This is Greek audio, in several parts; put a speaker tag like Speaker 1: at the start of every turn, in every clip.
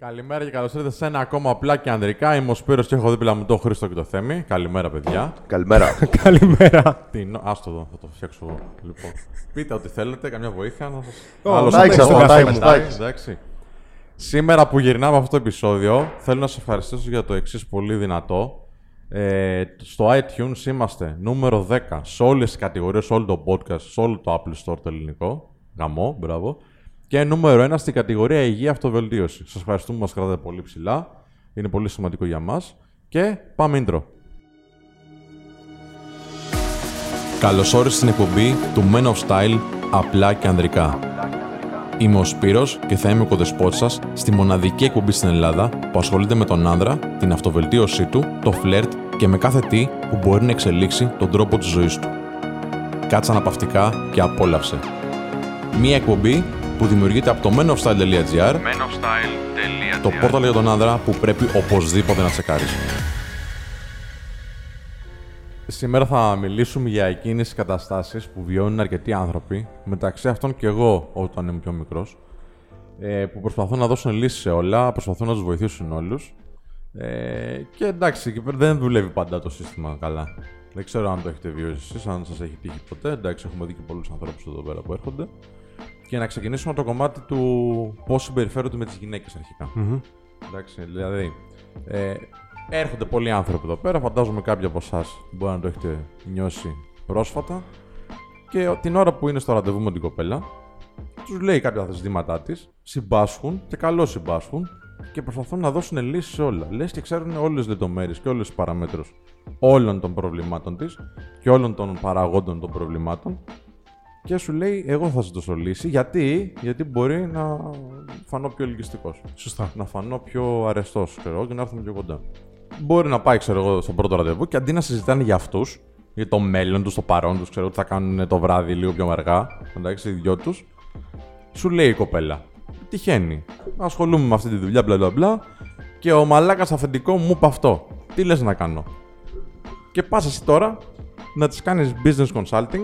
Speaker 1: Καλημέρα και καλώς ήρθατε σε ένα ακόμα απλά και ανδρικά. Είμαι ο Σπύρος και έχω δίπλα μου τον Χρήστο και το Θέμη. Καλημέρα, παιδιά.
Speaker 2: Καλημέρα.
Speaker 3: Καλημέρα.
Speaker 1: Τι, νο- άστο εδώ, θα το φτιάξω εγώ. Λοιπόν, πείτε ό,τι θέλετε, καμιά βοήθεια να σα.
Speaker 3: Ω,
Speaker 1: Άλλος
Speaker 3: εντάξει,
Speaker 1: ο-
Speaker 3: αυτό,
Speaker 1: ο-
Speaker 3: εντάξει,
Speaker 1: εντάξει,
Speaker 2: εντάξει.
Speaker 1: εντάξει. Σήμερα που γυρνάμε αυτό το επεισόδιο, θέλω να σας ευχαριστήσω για το εξής πολύ δυνατό. Ε, στο iTunes είμαστε νούμερο 10 σε όλες τις κατηγορίες, σε όλο το podcast, σε όλο το Apple Store το ελληνικό. Γαμό, μπράβο. Και νούμερο 1 στην κατηγορία Υγεία Αυτοβελτίωση. Σας ευχαριστούμε που μας κρατάτε πολύ ψηλά. Είναι πολύ σημαντικό για μας. Και πάμε intro. Καλώς όρισες στην εκπομπή του Men of Style απλά και ανδρικά. Είμαι ο Σπύρος και θα είμαι ο κοδεσπότης σας στη μοναδική εκπομπή στην Ελλάδα που ασχολείται με τον άνδρα, την αυτοβελτίωσή του, το φλερτ και με κάθε τι που μπορεί να εξελίξει τον τρόπο της ζωής του. Κάτσε αναπαυτικά και απόλαυσε. Μία εκπομπή που δημιουργείται από το menofstyle.gr το πόρταλ για τον άνδρα που πρέπει οπωσδήποτε να τσεκάρεις. Σήμερα θα μιλήσουμε για εκείνες τις καταστάσεις που βιώνουν αρκετοί άνθρωποι, μεταξύ αυτών και εγώ όταν είμαι πιο μικρός, ε, που προσπαθούν να δώσουν λύσεις σε όλα, προσπαθούν να τους βοηθήσουν όλους. Ε, και εντάξει, εκεί πέρα δεν δουλεύει πάντα το σύστημα καλά. Δεν ξέρω αν το έχετε βιώσει εσείς, αν σας έχει τύχει ποτέ. Εντάξει, έχουμε δει και πολλούς ανθρώπους εδώ πέρα που έρχονται. Και να ξεκινήσουμε από το κομμάτι του πώς συμπεριφέρονται με τις γυναίκες αρχικά. Εντάξει, δηλαδή, ε, έρχονται πολλοί άνθρωποι εδώ πέρα. Φαντάζομαι κάποιοι από εσάς μπορεί να το έχετε νιώσει πρόσφατα. Και ο- την ώρα που είναι στο ραντεβού με την κοπέλα, τους λέει κάποια τα ζητήματά της, συμπάσχουν και καλώ συμπάσχουν και προσπαθούν να δώσουν λύσεις σε όλα. Λες και ξέρουν όλες τις λεπτομέρειες και όλες τις παραμέτρους όλων των προβλημάτων της και όλων των παραγόντων των προβλημάτων. Και σου λέει, Εγώ θα σου δώσω λύση. Γιατί, Γιατί μπορεί να φανώ πιο ελκυστικός
Speaker 3: Σωστά.
Speaker 1: να φανώ πιο αρεστός, ξέρω εγώ, και να έρθουμε πιο κοντά. Μπορεί να πάει, ξέρω εγώ, στο πρώτο ραντεβού και αντί να συζητάνε για αυτούς, για το μέλλον τους, το παρόν τους, ξέρω τι θα κάνουν το βράδυ λίγο πιο αργά, εντάξει, οι δυο τους, σου λέει η κοπέλα. Τυχαίνει. Ασχολούμαι με αυτή τη δουλειά, μπλα μπλα μπλα, και ο μαλάκας αφεντικό μου είπε αυτό. Τι λες να κάνω; Και πας εσύ τώρα να τη κάνεις business consulting,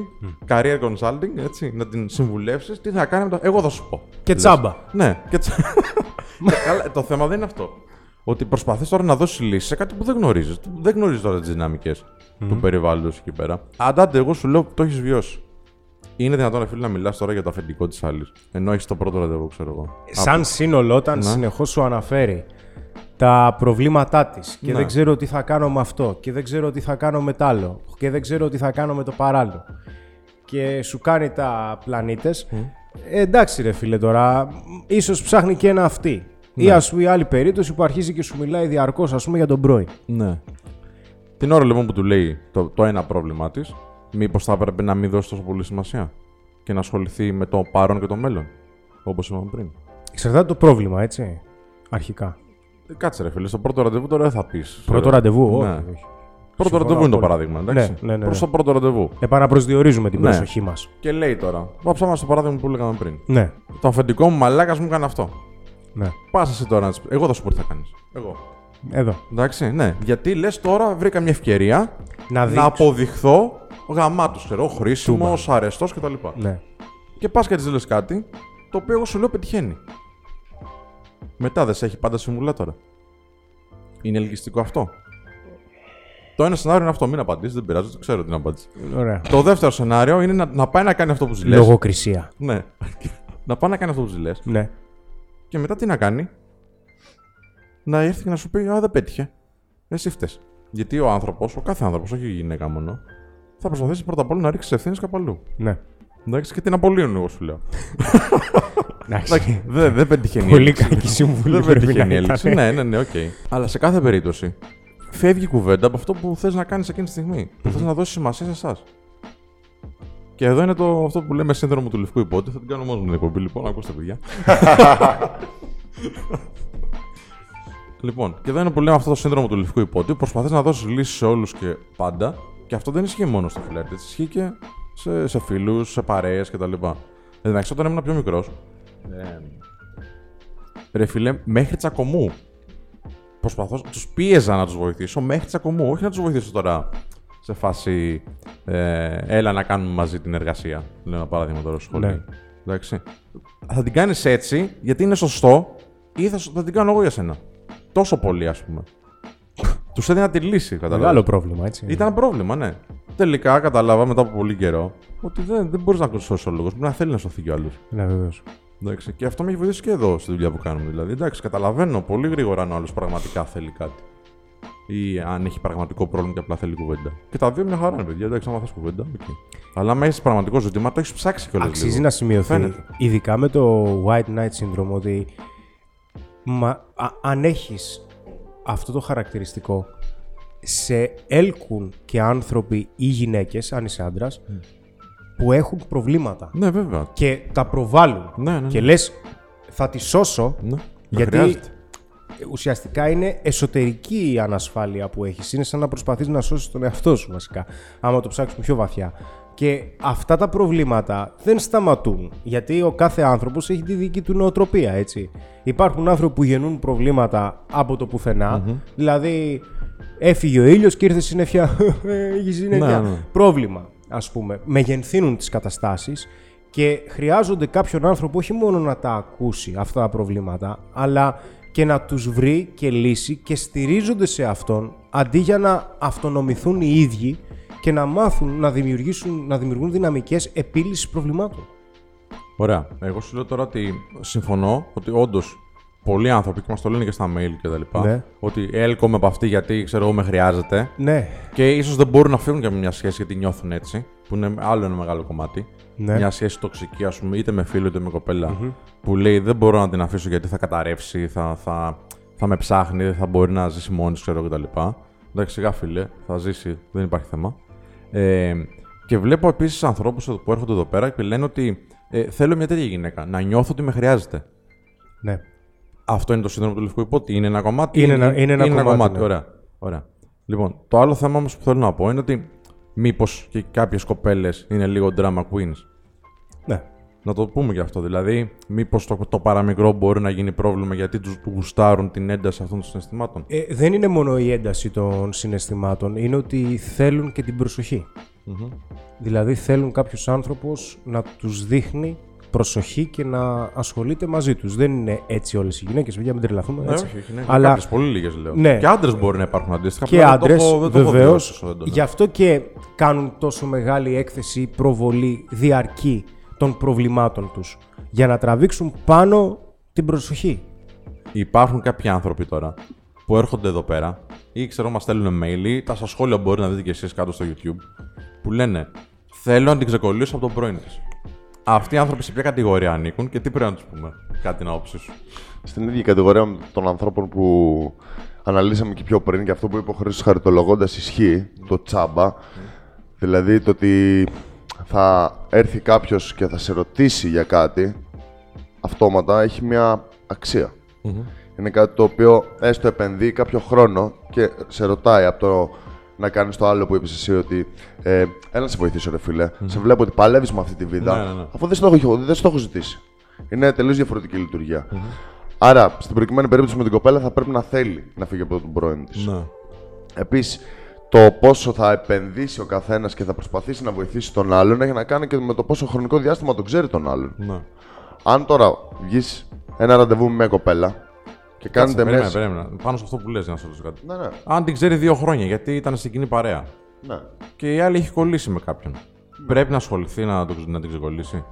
Speaker 1: career consulting, έτσι, να την συμβουλεύσεις, τι θα κάνει με το. Εγώ θα σου πω.
Speaker 3: Και
Speaker 1: Λες.
Speaker 3: τσάμπα.
Speaker 1: Ναι, και τσα... Και καλά, το θέμα δεν είναι αυτό. Ότι προσπαθείς τώρα να δώσεις λύση σε κάτι που δεν γνωρίζεις. Δεν γνωρίζεις τώρα τις δυναμικές του περιβάλλοντος εκεί πέρα. Αντάτε, εγώ σου λέω που το έχεις βιώσει. Είναι δυνατόν, ρε φίλε, να μιλάς τώρα για το αφεντικό της άλλης. Ενώ έχεις το πρώτο ραντεβού, ξέρω εγώ.
Speaker 3: Σαν σύνολο, όταν
Speaker 1: Ναι.
Speaker 3: συνεχώς σου αναφέρει τα προβλήματά της και
Speaker 1: Ναι.
Speaker 3: δεν ξέρω τι θα κάνω με αυτό και δεν ξέρω τι θα κάνω με τ' άλλο και δεν ξέρω τι θα κάνω με το παράλληλο και σου κάνει τα πλανήτες, ε, εντάξει ρε φίλε τώρα, ίσως ψάχνει και ένα αυτή.
Speaker 1: Ναι.
Speaker 3: Ή ας πούμε η άλλη περίπτωση που αρχίζει και σου μιλάει διαρκώς ας πούμε για τον πρώην.
Speaker 1: Ναι. Την ώρα λοιπόν που του λέει το, το ένα πρόβλημά της, μήπως θα έπρεπε να μην δώσει τόσο πολύ σημασία και να ασχοληθεί με το παρόν και το μέλλον. Όπως είπαμε πριν.
Speaker 3: Εξαρτάται το πρόβλημα, έτσι, αρχικά.
Speaker 1: Ε, Κάτσε, ρε φίλε, στο πρώτο ραντεβού τώρα δεν θα πεις.
Speaker 3: Πρώτο ραντεβού,
Speaker 1: Ναι.
Speaker 3: όχι, όχι.
Speaker 1: Πρώτο
Speaker 3: Συμφωνώ
Speaker 1: ραντεβού είναι το
Speaker 3: απόλυτα.
Speaker 1: παράδειγμα. Εντάξει.
Speaker 3: Ναι, ναι, ναι,
Speaker 1: Προς
Speaker 3: ναι.
Speaker 1: το πρώτο ραντεβού.
Speaker 3: Επαναπροσδιορίζουμε την
Speaker 1: Ναι.
Speaker 3: προσοχή μας.
Speaker 1: Και λέει τώρα, βάψαμε στο παράδειγμα που λέγαμε πριν.
Speaker 3: Ναι,
Speaker 1: Το αφεντικό μου μαλάκας μου έκανε αυτό.
Speaker 3: ναι.
Speaker 1: Πας εσύ τώρα να της- Εγώ θα σου πω τι θα κάνεις. Εγώ.
Speaker 3: Εδώ.
Speaker 1: Εντάξει, ναι. Γιατί λες τώρα βρήκα μια ευκαιρία
Speaker 3: Να
Speaker 1: να,
Speaker 3: δείξω.
Speaker 1: αποδειχθώ γαμάτος, ξέρω, χρήσιμος, αρεστός κτλ.
Speaker 3: Ναι.
Speaker 1: Και πας και της λες κάτι, το οποίο εγώ σου λέω πετυχαίνει. Μετά δεν σε έχει πάντα συμβουλά τώρα. Είναι ελκυστικό αυτό. Το ένα σενάριο είναι αυτό, μην απαντήσεις, δεν πειράζει, το ξέρω την απάντηση.
Speaker 3: Ωραία.
Speaker 1: Το δεύτερο σενάριο είναι να, να πάει να κάνει αυτό που ζηλες.
Speaker 3: Λογοκρισία.
Speaker 1: Ναι. να πάει να κάνει αυτό που ζηλες.
Speaker 3: Ναι.
Speaker 1: Και μετά τι να κάνει; Να έρθει και να σου πει Α, δεν πέτυχε. Εσύ φταίς. Γιατί ο άνθρωπος, ο κάθε άνθρωπος, όχι η γυναίκα μόνο, θα προσπαθήσει πρώτα απ' όλα να ρίξει ευθύνες κάπου αλλού.
Speaker 3: Ναι.
Speaker 1: Εντάξει, και την απολύουν, εγώ σου λέω.
Speaker 3: Εντάξει.
Speaker 1: Εντάξει, δεν δεν πετυχαίνει. η
Speaker 3: Πολύ
Speaker 1: έλξη.
Speaker 3: κακή συμβουλή
Speaker 1: Δεν
Speaker 3: πρέπει να
Speaker 1: πετυχαίνει η
Speaker 3: ήταν.
Speaker 1: έλξη. Ναι, ναι, ναι, οκ. Αλλά σε κάθε περίπτωση φεύγει η κουβέντα από αυτό που θες να κάνεις εκείνη τη στιγμή. Που θες να δώσεις σημασία σε εσάς. Και εδώ είναι το, αυτό που λέμε σύνδρομο του λευκού ιππότη. Θα την κάνω μόνος μου την εκπομπή, λοιπόν. Ακούστε, παιδιά. λοιπόν, και εδώ είναι που λέμε αυτό το σύνδρομο του λευκού υπότη. που Προσπαθείς να δώσεις λύσεις σε όλους και πάντα. Και αυτό δεν ισχύει μόνο στο φλερτ. έτσι, Ισχύει και σε, σε φίλους, σε παρέες κτλ. Εντάξει, όταν ήμουν πιο μικρός, ε, ρε φίλε, μέχρι τσακωμού. Προσπαθώ, τους πίεζα να τους βοηθήσω μέχρι τσακωμού. Όχι να τους βοηθήσω τώρα σε φάση ε, έλα να κάνουμε μαζί την εργασία. Λέω ένα παράδειγμα τώρα στο σχολείο.
Speaker 3: Ναι.
Speaker 1: Εντάξει. Θα την κάνεις έτσι γιατί είναι σωστό ή θα, σου- θα την κάνω εγώ για σένα. Τόσο πολύ, ας πούμε. Τους έδινα τη λύση,
Speaker 3: Μεγάλο
Speaker 1: κατάλαβα.
Speaker 3: πρόβλημα, έτσι.
Speaker 1: Ήταν πρόβλημα, ναι. Τελικά κατάλαβα μετά από πολύ καιρό ότι δεν, δεν μπορείς να σώσεις όλο. Πρέπει να θέλει να σωθεί κι ο άλλος.
Speaker 3: Ναι, βεβαίως.
Speaker 1: Εντάξει. Και αυτό με έχει βοηθήσει και εδώ στη δουλειά που κάνουμε. Δηλαδή, εντάξει, καταλαβαίνω πολύ γρήγορα αν ο άλλος πραγματικά θέλει κάτι. Ή αν έχει πραγματικό πρόβλημα και απλά θέλει κουβέντα. Και τα δύο μια χαρά είναι, παιδιά. Εντάξει, άμα θες κουβέντα, οκ. Αλλά άμα έχει πραγματικό ζήτημα, το έχεις ψάξει κιόλας.
Speaker 3: Αξίζει να σημειωθεί,
Speaker 1: Φαίνεται.
Speaker 3: ειδικά με το White Knight Syndrome, ότι μα, α- αν έχεις αυτό το χαρακτηριστικό, σε έλκουν και άνθρωποι ή γυναίκες, αν είσαι άντρας, που έχουν προβλήματα
Speaker 1: Ναι, βέβαια.
Speaker 3: και τα προβάλλουν.
Speaker 1: Ναι, ναι, ναι.
Speaker 3: Και λες, θα τη σώσω,
Speaker 1: Ναι.
Speaker 3: γιατί
Speaker 1: χρειάζεται.
Speaker 3: ουσιαστικά είναι εσωτερική η ανασφάλεια που έχεις. Είναι σαν να προσπαθείς να σώσεις τον εαυτό σου βασικά, άμα το ψάξουμε πιο βαθιά. Και αυτά τα προβλήματα δεν σταματούν, γιατί ο κάθε άνθρωπος έχει τη δική του νοοτροπία, έτσι. Υπάρχουν άνθρωποι που γεννούν προβλήματα από το πουθενα δηλαδή έφυγε ο ήλιος και ήρθε συννεφιά, έχει συννεφιά.
Speaker 1: Ναι, ναι.
Speaker 3: Πρόβλημα, ας πούμε. Μεγενθύνουν τις καταστάσεις και χρειάζονται κάποιον άνθρωπο όχι μόνο να τα ακούσει αυτά τα προβλήματα, αλλά και να τους βρει και λύσει και στηρίζονται σε αυτόν αντί για να αυτονομηθούν οι ίδιοι και να μάθουν να, δημιουργήσουν, να δημιουργούν δυναμικές επίλυσης προβλημάτων.
Speaker 1: Ωραία. Εγώ σου λέω τώρα ότι συμφωνώ ότι όντως πολλοί άνθρωποι και μας το λένε και στα mail και τα λοιπά,
Speaker 3: Ναι.
Speaker 1: ότι έλκομαι από αυτή γιατί ξέρω εγώ με χρειάζεται
Speaker 3: Ναι,
Speaker 1: και ίσως δεν μπορούν να φύγουν και με μια σχέση γιατί νιώθουν έτσι, που είναι άλλο ένα μεγάλο κομμάτι.
Speaker 3: Ναι.
Speaker 1: Μια σχέση τοξική, ας πούμε, είτε με φίλο είτε με κοπελα που λέει δεν μπορώ να την αφήσω γιατί θα καταρρεύσει, θα, θα, θα με ψάχνει, δεν θα μπορεί να ζήσει μόνη της, ξέρω κτλ. Εντάξει, σιγά φίλε, θα ζήσει, δεν υπάρχει θέμα. Ε, και βλέπω επίσης ανθρώπους που έρχονται εδώ πέρα και λένε ότι ε, θέλω μια τέτοια γυναίκα, να νιώθω ότι με χρειάζεται.
Speaker 3: ναι.
Speaker 1: Αυτό είναι το σύνδρομο του λευκού υπότι. Είναι ένα κομμάτι.
Speaker 3: Είναι ένα- είναι ένα κομμάτι, ναι.
Speaker 1: Ωραία. Ωραία. Λοιπόν, το άλλο θέμα όμως που θέλω να πω είναι ότι μήπως και κάποιες κοπέλες είναι λίγο drama queens.
Speaker 3: ναι.
Speaker 1: Να το πούμε και αυτό. Δηλαδή, μήπως το, το παραμικρό μπορεί να γίνει πρόβλημα γιατί τους γουστάρουν την ένταση αυτών των συναισθημάτων;
Speaker 3: Ε, δεν είναι μόνο η ένταση των συναισθημάτων, είναι ότι θέλουν και την προσοχη Δηλαδή θέλουν κάποιος άνθρωπος να τους δείχνει προσοχή και να ασχολείται μαζί τους. Δεν είναι έτσι όλες οι γυναίκες, παιδιά, μην τρελαθούμε.
Speaker 1: Ναι,
Speaker 3: έτσι.
Speaker 1: όχι, όχι, ναι.
Speaker 3: Αλλά
Speaker 1: Κάποιες πολύ λίγες λέω.
Speaker 3: Ναι.
Speaker 1: Και άντρες μπορεί να υπάρχουν αντίστοιχα.
Speaker 3: και
Speaker 1: απλά δεν το
Speaker 3: άντρες,
Speaker 1: έχω- δεν το έχω
Speaker 3: βεβαίως.
Speaker 1: βιώσει τόσο έντονα.
Speaker 3: Γι' αυτό και κάνουν τόσο μεγάλη έκθεση, προβολή, διαρκή των προβλημάτων τους. Για να τραβήξουν πάνω την προσοχή.
Speaker 1: Υπάρχουν κάποιοι άνθρωποι τώρα που έρχονται εδώ πέρα ή ξέρω μας στέλνουν mail ή τα στα σχόλια μπορεί να δείτε και εσείς κάτω στο YouTube που λένε Θέλω να την ξεκολλήσω από τον πρώην της. Αυτοί οι άνθρωποι σε ποια κατηγορία ανήκουν και τι πρέπει να τους πούμε, κάτι την άποψή σου.
Speaker 2: Στην ίδια κατηγορία των ανθρώπων που αναλύσαμε και πιο πριν και αυτό που είπε ο Χρήστος χαριτολογώντας ισχύει, το τσάμπα. Δηλαδή το ότι θα έρθει κάποιος και θα σε ρωτήσει για κάτι, αυτόματα έχει μια αξία. Είναι κάτι το οποίο έστω επενδύει κάποιο χρόνο και σε ρωτάει από το να κάνεις το άλλο που είπες εσύ ότι ε, έλα να σε βοηθήσω, ρε φίλε. Σε βλέπω ότι παλεύεις με αυτή τη βίδα,
Speaker 1: Ναι, ναι, ναι.
Speaker 2: αφού δεν στο έχω, δεν στο έχω ζητήσει. Είναι τελείως διαφορετική λειτουργία. Άρα, στην προκειμένη περίπτωση με την κοπέλα θα πρέπει να θέλει να φύγει από τον πρώην της.
Speaker 1: Ναι.
Speaker 2: Επίσης, το πόσο θα επενδύσει ο καθένας και θα προσπαθήσει να βοηθήσει τον άλλον έχει να κάνει και με το πόσο χρονικό διάστημα τον ξέρει τον άλλον.
Speaker 1: ναι.
Speaker 2: Αν τώρα βγεις ένα ραντεβού με μια κοπέλα και
Speaker 1: Κάτσε,
Speaker 2: κάνετε
Speaker 1: περίμενε,
Speaker 2: μέσα.
Speaker 1: περίμενε. Πάνω σε αυτό που λες, για να σε ρωτήσω κάτι.
Speaker 2: Ναι, ναι,
Speaker 1: Αν την ξέρει δύο χρόνια, γιατί ήταν στην κοινή παρέα
Speaker 2: ναι.
Speaker 1: και η άλλη έχει κολλήσει με κάποιον. Πρέπει να ασχοληθεί να, το, να την ξεκολλήσει.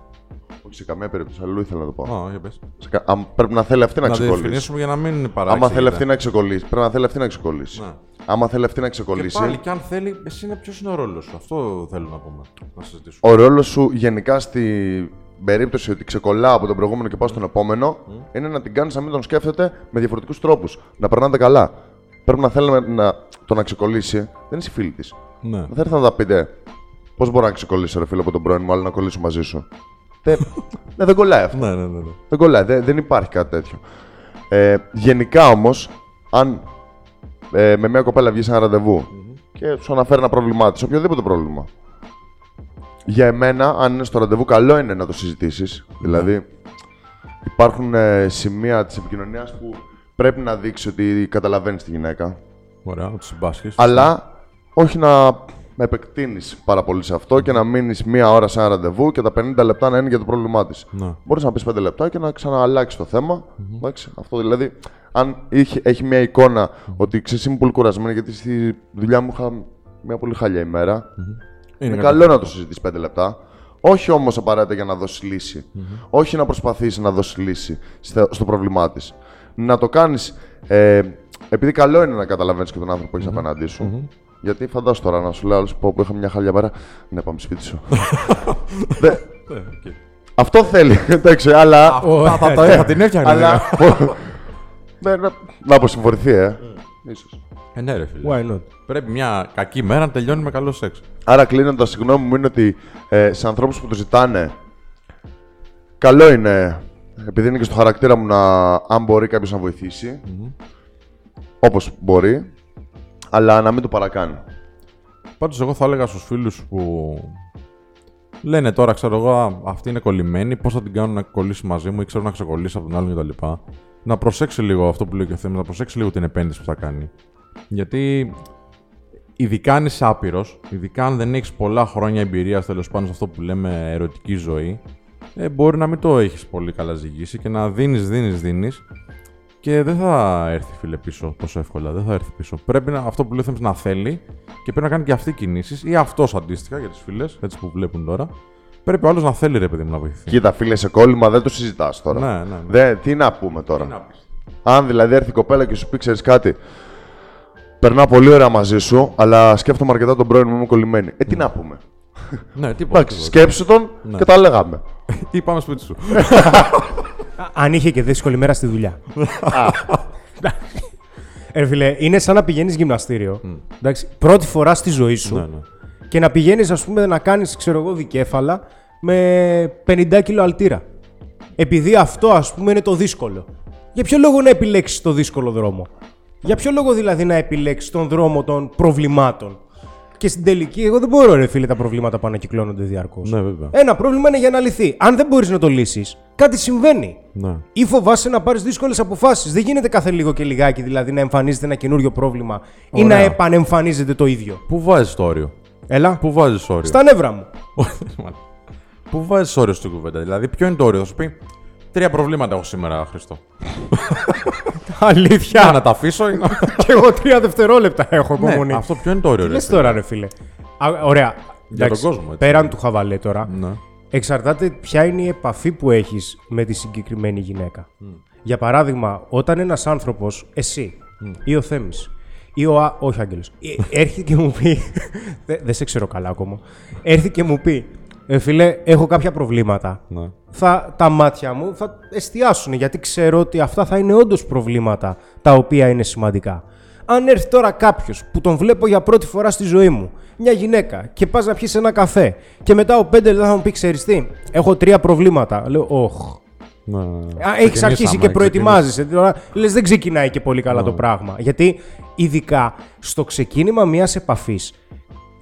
Speaker 2: Όχι σε καμία περίπτωση, αλλού ήθελα να το πω.
Speaker 1: Α, για πες.
Speaker 2: Σε κα- αν πρέπει να θέλει αυτή να,
Speaker 1: Να
Speaker 2: ξεκολλήσει.
Speaker 1: διευκρινίσουμε για να μην παράξενε.
Speaker 2: Άμα θέλει αυτή να ξεκολλήσει, πρέπει να θέλει αυτή να ξεκολλήσει.
Speaker 1: Ναι.
Speaker 2: Άμα θέλει αυτή να
Speaker 1: Και
Speaker 2: ξεκολλήσει,
Speaker 1: πάλι, και αν θέλει, εσύ είναι ποιος είναι ο ρόλος σου; Αυτό θέλω να πούμε. Να συζητήσουμε.
Speaker 2: ο ρόλος σου γενικά στη περίπτωση ότι ξεκολλά από τον προηγούμενο και πάω στον επόμενο, είναι να την κάνεις να μην τον σκέφτεται με διαφορετικούς τρόπους. Να περνάτε καλά. Πρέπει να θέλει να, να, το να ξεκολλήσει, δεν είναι η φίλη της.
Speaker 1: Ναι.
Speaker 2: Δεν θα έρθει να τα πείτε. Πώς μπορώ να ξεκολλήσω, ρε φίλε, από τον πρώην μου, αλλά να κολλήσω μαζί σου. δεν, ναι, δεν κολλάει αυτό.
Speaker 1: Ναι, ναι, ναι. ναι.
Speaker 2: Δεν κολλάει, δεν, δεν υπάρχει κάτι τέτοιο. Ε, γενικά όμως, αν ε, με μια κοπέλα βγεις σε ένα ραντεβού και σου αναφέρει ένα πρόβλημά της, οποιοδήποτε πρόβλημα. Για εμένα, αν είναι στο ραντεβού, καλό είναι να το συζητήσεις. Δηλαδή, υπάρχουν ε, σημεία της επικοινωνίας που πρέπει να δείξει ότι καταλαβαίνεις τη γυναίκα.
Speaker 1: Ωραία, να τους συμπάσχεις.
Speaker 2: Αλλά όχι να να επεκτείνεις πάρα πολύ σε αυτό και να μείνεις μία ώρα σε ένα ραντεβού και τα 50 λεπτά να είναι για το πρόβλημά της.
Speaker 1: Ναι.
Speaker 2: Μπορείς να πεις 5 λεπτά και να ξανααλλάξεις το θέμα. Εντάξει, αυτό δηλαδή, αν είχε, έχει μία εικόνα ότι ξέρεις, είμαι πολύ κουρασμένη γιατί στη δουλειά μου είχα μια πολύ χάλια ημέρα. Είναι,
Speaker 1: Είναι
Speaker 2: καλό να το συζητήσεις 5 λεπτά. Όχι όμως απαραίτητα για να δώσεις λύση. Όχι να προσπαθήσεις να δώσεις λύση στο, στο πρόβλημά της. Να το κάνεις. Ε, επειδή καλό είναι να καταλαβαίνεις και τον άνθρωπο που έχεις απέναντί σου. Γιατί φαντάσου τώρα να σου λέω άλλος, πω πω είχα μια χάλια μέρα. Ναι, πάμε σπίτι σου. Δε-
Speaker 1: Ναι, οκ.
Speaker 2: αυτό θέλει. Εντάξει, αλλά.
Speaker 1: Αυτά θα το είχα την έφτιαχνε.
Speaker 2: αλλά ναι, να, να αποσυμφορηθεί, ε. Ίσως.
Speaker 1: Ε, ναι, ρε φίλε.
Speaker 3: Why not?
Speaker 1: Πρέπει μια κακή μέρα να τελειώνει με καλό σεξ.
Speaker 2: Άρα κλείνοντας, συγγνώμη μου είναι ότι ε, σε ανθρώπους που το ζητάνε, καλό είναι, επειδή είναι και στο χαρακτήρα μου, να, αν μπορεί κάποιος να βοηθήσει, όπως μπορεί, αλλά να μην το παρακάνει.
Speaker 1: Πάντως, εγώ θα έλεγα στους φίλους που λένε τώρα, ξέρω εγώ, «Α, αυτή είναι κολλημένη, πώς θα την κάνω να κολλήσει μαζί μου ή ξέρω να ξεκολλήσει από τον άλλον κτλ. Να προσέξει λίγο αυτό που λέει και ο Θέμης, να προσέξει λίγο την επένδυση που θα κάνει. Γιατί ειδικά αν είσαι άπειρος, ειδικά αν δεν έχεις πολλά χρόνια εμπειρίας τέλος πάντων σε αυτό που λέμε ερωτική ζωή, ε, μπορεί να μην το έχεις πολύ καλά ζυγίσει και να δίνεις, δίνεις, δίνεις και δεν θα έρθει φίλε πίσω τόσο εύκολα. Δεν θα έρθει πίσω. Πρέπει να, αυτό που λέει ο Θέμης να θέλει και πρέπει να κάνει και αυτή κινήσεις ή αυτός αντίστοιχα για τις φίλες, έτσι που βλέπουν τώρα. Πρέπει ο άλλος να θέλει ρε παιδί μου να βοηθήσει.
Speaker 2: Κοίτα, φίλε, σε κόλλημα δεν το συζητάς τώρα.
Speaker 1: Ναι, ναι, ναι.
Speaker 2: Δεν, τι να πούμε τώρα.
Speaker 1: Τι να πεις.
Speaker 2: Αν δηλαδή έρθει η κοπέλα και σου πει, ξέρεις κάτι, περνάω πολύ ωραία μαζί σου, αλλά σκέφτομαι αρκετά τον πρώην μου, είμαι κολλημένη. Ε, τι να πούμε.
Speaker 1: Ναι, τίποτα.
Speaker 2: Εντάξει,
Speaker 1: τίποτα.
Speaker 2: σκέψου τον
Speaker 1: Ναι.
Speaker 2: και τα λέγαμε.
Speaker 1: Ή πάμε σπίτι σου.
Speaker 3: Α- Αν είχε και δύσκολη μέρα στη δουλειά. Ε, φίλε, είναι σαν να πηγαίνεις γυμναστήριο. Εντάξει, πρώτη φορά στη ζωή σου
Speaker 1: ναι, ναι.
Speaker 3: και να πηγαίνεις, ας πούμε, να κάνεις, ξέρω εγώ, δικέφαλα με 50 κιλο αλτήρα. Επειδή αυτό, ας πούμε, είναι το δύσκολο. Για ποιο λόγο να επιλέξεις το δύσκολο δρόμο; Για ποιο λόγο δηλαδή να επιλέξεις τον δρόμο των προβλημάτων; Και στην τελική, εγώ δεν μπορώ, ρε φίλε, τα προβλήματα που ανακυκλώνονται διαρκώς.
Speaker 1: Ναι, βέβαια.
Speaker 3: Ένα πρόβλημα είναι για να λυθεί. Αν δεν μπορείς να το λύσεις, κάτι συμβαίνει.
Speaker 1: Ναι.
Speaker 3: Ή φοβάσαι να πάρεις δύσκολες αποφάσεις. Δεν γίνεται κάθε λίγο και λιγάκι δηλαδή να εμφανίζεται ένα καινούριο πρόβλημα ή να
Speaker 1: Ωραία.
Speaker 3: επανεμφανίζεται το ίδιο.
Speaker 1: Πού βάζεις το όριο;
Speaker 3: Έλα.
Speaker 1: Πού βάζεις όριο;
Speaker 3: Στα νεύρα μου.
Speaker 1: Πού βάζεις όριο στην κουβέντα; Δηλαδή, ποιο είναι το όριο; Θα σου πει Τρία προβλήματα έχω σήμερα, Χριστό.
Speaker 3: Αλήθεια.
Speaker 1: να τα αφήσω ή να.
Speaker 3: και εγώ τρία δευτερόλεπτα έχω υπομονή.
Speaker 1: ναι, αυτό ποιο είναι το όριο, ρε.
Speaker 3: Λες
Speaker 1: φίλε.
Speaker 3: τώρα, ρε φίλε. Α, ωραία.
Speaker 1: Για
Speaker 3: Εντάξει,
Speaker 1: τον κόσμο, έτσι.
Speaker 3: Πέραν του χαβαλέ τώρα,
Speaker 1: Ναι.
Speaker 3: εξαρτάται ποια είναι η επαφή που έχεις με τη συγκεκριμένη γυναίκα. Για παράδειγμα, όταν ένας άνθρωπος, εσύ ή ο Θέμης, ή ο. Α... Όχι, Άγγελος, ε, έρχεται και μου πει. Δεν δεν σε ξέρω καλά ακόμα. Έρθει και μου πει, ε, φίλε, έχω κάποια προβλήματα.
Speaker 1: Ναι.
Speaker 3: Θα, τα μάτια μου θα εστιάσουν γιατί ξέρω ότι αυτά θα είναι όντως προβλήματα τα οποία είναι σημαντικά. Αν έρθει τώρα κάποιος που τον βλέπω για πρώτη φορά στη ζωή μου, μια γυναίκα, και πας να πιεις ένα καφέ, και μετά ο πέντε λεπτά θα μου πει: Ξέρεις τι, έχω τρία προβλήματα. Λέω: Όχ.
Speaker 1: Ναι.
Speaker 3: Έχεις αρχίσει και
Speaker 1: Ξεκινήσαμε,
Speaker 3: προετοιμάζεσαι. Τώρα λες, δεν ξεκινάει και πολύ καλά το πράγμα. Γιατί ειδικά στο ξεκίνημα μιας επαφής,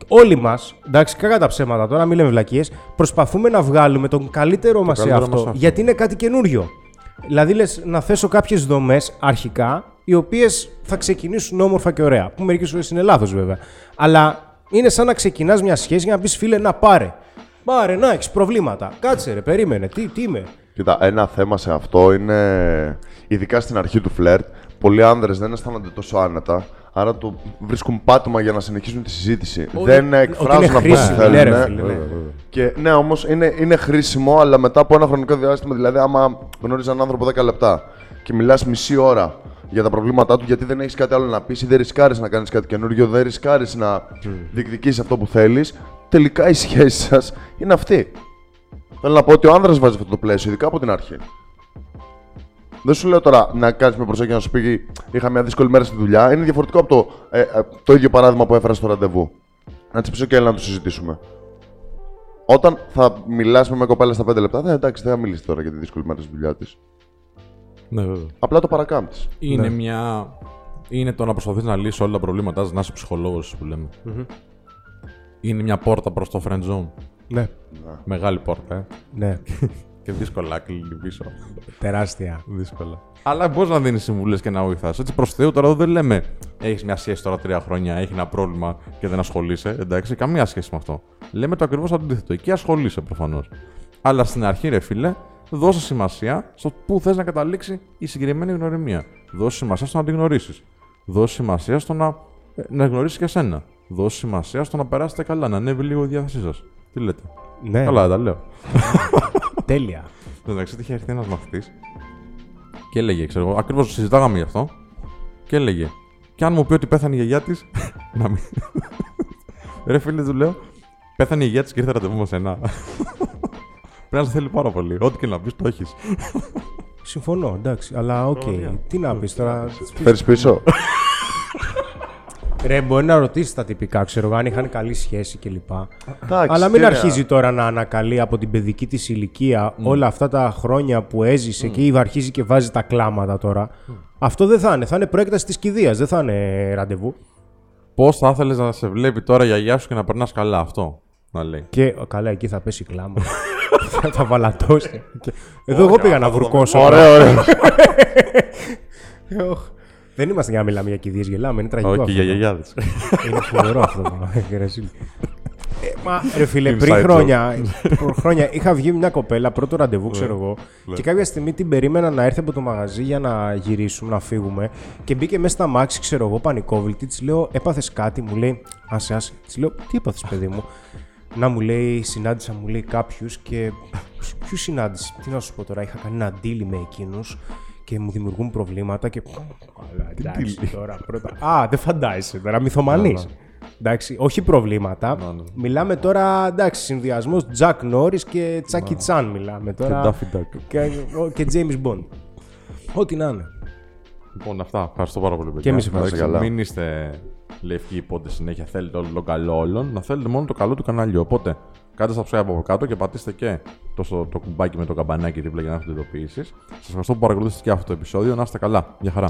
Speaker 3: όλοι μας, εντάξει, κακά τα ψέματα τώρα, μην λέμε βλακίες, προσπαθούμε να βγάλουμε τον καλύτερό μας
Speaker 1: καλύτερο
Speaker 3: εαυτό.
Speaker 1: μας αυτό.
Speaker 3: Γιατί είναι κάτι καινούριο. Δηλαδή, λες να θέσω κάποιες δομές αρχικά, οι οποίες θα ξεκινήσουν όμορφα και ωραία. Που μερικές φορές είναι λάθος βέβαια. Αλλά είναι σαν να ξεκινάς μια σχέση για να πεις φίλε, να πάρε. Πάρε, να έχεις προβλήματα. Κάτσε, ρε, περίμενε. Τι, τι είμαι.
Speaker 2: Κοίτα, ένα θέμα σε αυτό είναι, ειδικά στην αρχή του φλερτ, πολλοί άνδρες δεν αισθάνονται τόσο άνετα, άρα το βρίσκουν πάτημα για να συνεχίσουν τη συζήτηση. δεν
Speaker 3: ότι
Speaker 2: εκφράζουν
Speaker 3: είναι
Speaker 2: αυτό που
Speaker 3: χρήσιμο,
Speaker 2: θέλουν.
Speaker 3: ναι, ρε φίλε, ναι.
Speaker 2: Και ναι, όμως είναι, είναι χρήσιμο, αλλά μετά από ένα χρονικό διάστημα, δηλαδή, άμα γνωρίζει έναν άνθρωπο 10 λεπτά και μιλάς μισή ώρα για τα προβλήματά του, γιατί δεν έχεις κάτι άλλο να πεις ή δεν ρισκάρεις να κάνεις κάτι καινούριο, δεν ρισκάρεις να διεκδικήσει αυτό που θέλεις, τελικά η σχέση σας είναι αυτή. Θέλω να πω ότι ο άνδρας βάζει αυτό το πλαίσιο, ειδικά από την αρχή. Δεν σου λέω τώρα να κάνεις με προσοχή να σου πει Είχα μια δύσκολη μέρα στη δουλειά. Είναι διαφορετικό από το, ε, ε, το ίδιο παράδειγμα που έφερα στο ραντεβού. Να τη πει: OK, έλα να το συζητήσουμε. Όταν θα μιλάς με μια κοπέλα στα 5 λεπτά, δεν εντάξει, δεν θα μιλήσεις τώρα για τη δύσκολη μέρα στη δουλειά της.
Speaker 1: Ναι, βέβαια.
Speaker 2: Απλά το παρακάμπτεις.
Speaker 1: Είναι μια. Είναι το να προσπαθείς να λύσεις όλα τα προβλήματά σου, να είσαι ψυχολόγος που λέμε. Είναι μια πόρτα προς το friend zone.
Speaker 3: Ναι.
Speaker 1: Μεγάλη πόρτα, ε.
Speaker 3: Ναι.
Speaker 1: Και δύσκολα κλείνει πίσω.
Speaker 3: Τεράστια.
Speaker 1: δύσκολα. Αλλά μπορείς να δίνεις συμβουλές και να βοηθάς. Έτσι προς Θεού τώρα εδώ δεν λέμε έχεις μια σχέση τώρα τρία χρόνια, έχει ένα πρόβλημα και δεν ασχολείσαι. Εντάξει, καμία σχέση με αυτό. Λέμε το ακριβώς αντίθετο. Εκεί ασχολείσαι προφανώς. Αλλά στην αρχή, ρε φίλε, δώσε σημασία στο πού θες να καταλήξει η συγκεκριμένη γνωριμία. Δώσε σημασία στο να την γνωρίσεις. Δώσε σημασία στο να, ε, να γνωρίσεις και εσένα. Δώσε σημασία στο να περάσετε καλά, να ανέβει λίγο η διάθεσή σας. Τι λέτε;
Speaker 3: Ναι,
Speaker 1: Καλά, δεν τα λέω.
Speaker 3: τέλεια.
Speaker 1: Εντάξει, είχε έρθει ένας μαθητής και έλεγε, ξέρω εγώ, ακριβώς συζητάγαμε γι' αυτό. Και έλεγε, και αν μου πει ότι πέθανε η γιαγιά της. να μην. Ρε φίλε, του λέω, πέθανε η γιαγιά της και ήρθε ραντεβού με σένα. Πρέπει να σε θέλει πάρα πολύ. Ό,τι και να πεις, το έχεις.
Speaker 3: Συμφωνώ, εντάξει. Αλλά οκ. Τι να πεις τώρα.
Speaker 2: Φέρεις πίσω.
Speaker 3: Ρε, μπορεί να ρωτήσεις τα τυπικά, ξέρω εγώ, αν είχαν καλή σχέση κλπ.
Speaker 2: Εντάξει,
Speaker 3: Αλλά μην
Speaker 2: τι
Speaker 3: αρχίζει τώρα να ανακαλεί από την παιδική της ηλικία όλα αυτά τα χρόνια που έζησε και αρχίζει και βάζει τα κλάματα τώρα. Αυτό δεν θα είναι. Θα είναι προέκταση της κηδείας, δεν θα είναι ραντεβού.
Speaker 1: Πώς θα ήθελες να σε βλέπει τώρα η γιαγιά σου και να περνάς καλά αυτό. Να λέει.
Speaker 3: Και καλά, εκεί θα πέσει κλάμα. θα τα βαλατώσει. Και- Εδώ εγώ πήγα να βουρκώσω.
Speaker 2: Ωραίο, ωραίο.
Speaker 3: Οχ. Δεν είμαστε για να μιλάμε για κηδείες, γελάμε. Είναι τραγικό.
Speaker 1: Όχι,
Speaker 3: αυτό.
Speaker 1: για γιαγιάδες.
Speaker 3: Είναι φοβερό αυτό το γερασίλ. Ε, Μα ρε φίλε,
Speaker 1: Inside
Speaker 3: πριν
Speaker 1: joke.
Speaker 3: χρόνια, πριν χρόνια είχα βγει με μια κοπέλα, πρώτο ραντεβού, ξέρω εγώ,
Speaker 1: ναι.
Speaker 3: και κάποια στιγμή την περίμενα να έρθει από το μαγαζί για να γυρίσουμε, να φύγουμε. Και μπήκε μέσα στα μάξι, ξέρω εγώ, πανικόβλητη. Της λέω, Έπαθες κάτι, μου λέει, Άσε, άσε. Της λέω, Τι έπαθες, παιδί μου; Να μου λέει, συνάντησα μου λέει κάποιους και. Ποιου συνάντησε, τι να σου πω τώρα, είχα κάνει ένα deal με εκείνους και μου δημιουργούν προβλήματα και. Καλά, εντάξει τώρα πρώτα. Α, δεν φαντάζεσαι τώρα, μυθομανή. Εντάξει, όχι προβλήματα.
Speaker 1: ναι.
Speaker 3: Μιλάμε τώρα, εντάξει, συνδυασμός Jack Norris και Τσάκι Τσάν μιλάμε τώρα.
Speaker 1: Daffy Duck.
Speaker 3: Και, και James Bond. Ό,τι να είναι.
Speaker 1: Λοιπόν, αυτά. Ευχαριστώ πάρα πολύ. παιδιά.
Speaker 3: Και εμείς
Speaker 2: ευχαριστούμε.
Speaker 1: Εντάξει,
Speaker 2: Καλά.
Speaker 1: Μην είστε λευκοί πότε συνέχεια θέλετε όλο το καλό όλων. Να θέλετε μόνο το καλό του καναλιού. Οπότε, κάντε subscribe από κάτω και πατήστε και το, στο- το κουμπάκι με το καμπανάκι δίπλα για να έχετε ειδοποιήσει. Σας ευχαριστώ που παρακολουθήσατε και αυτό το επεισόδιο. Να είστε καλά. Γεια χαρά.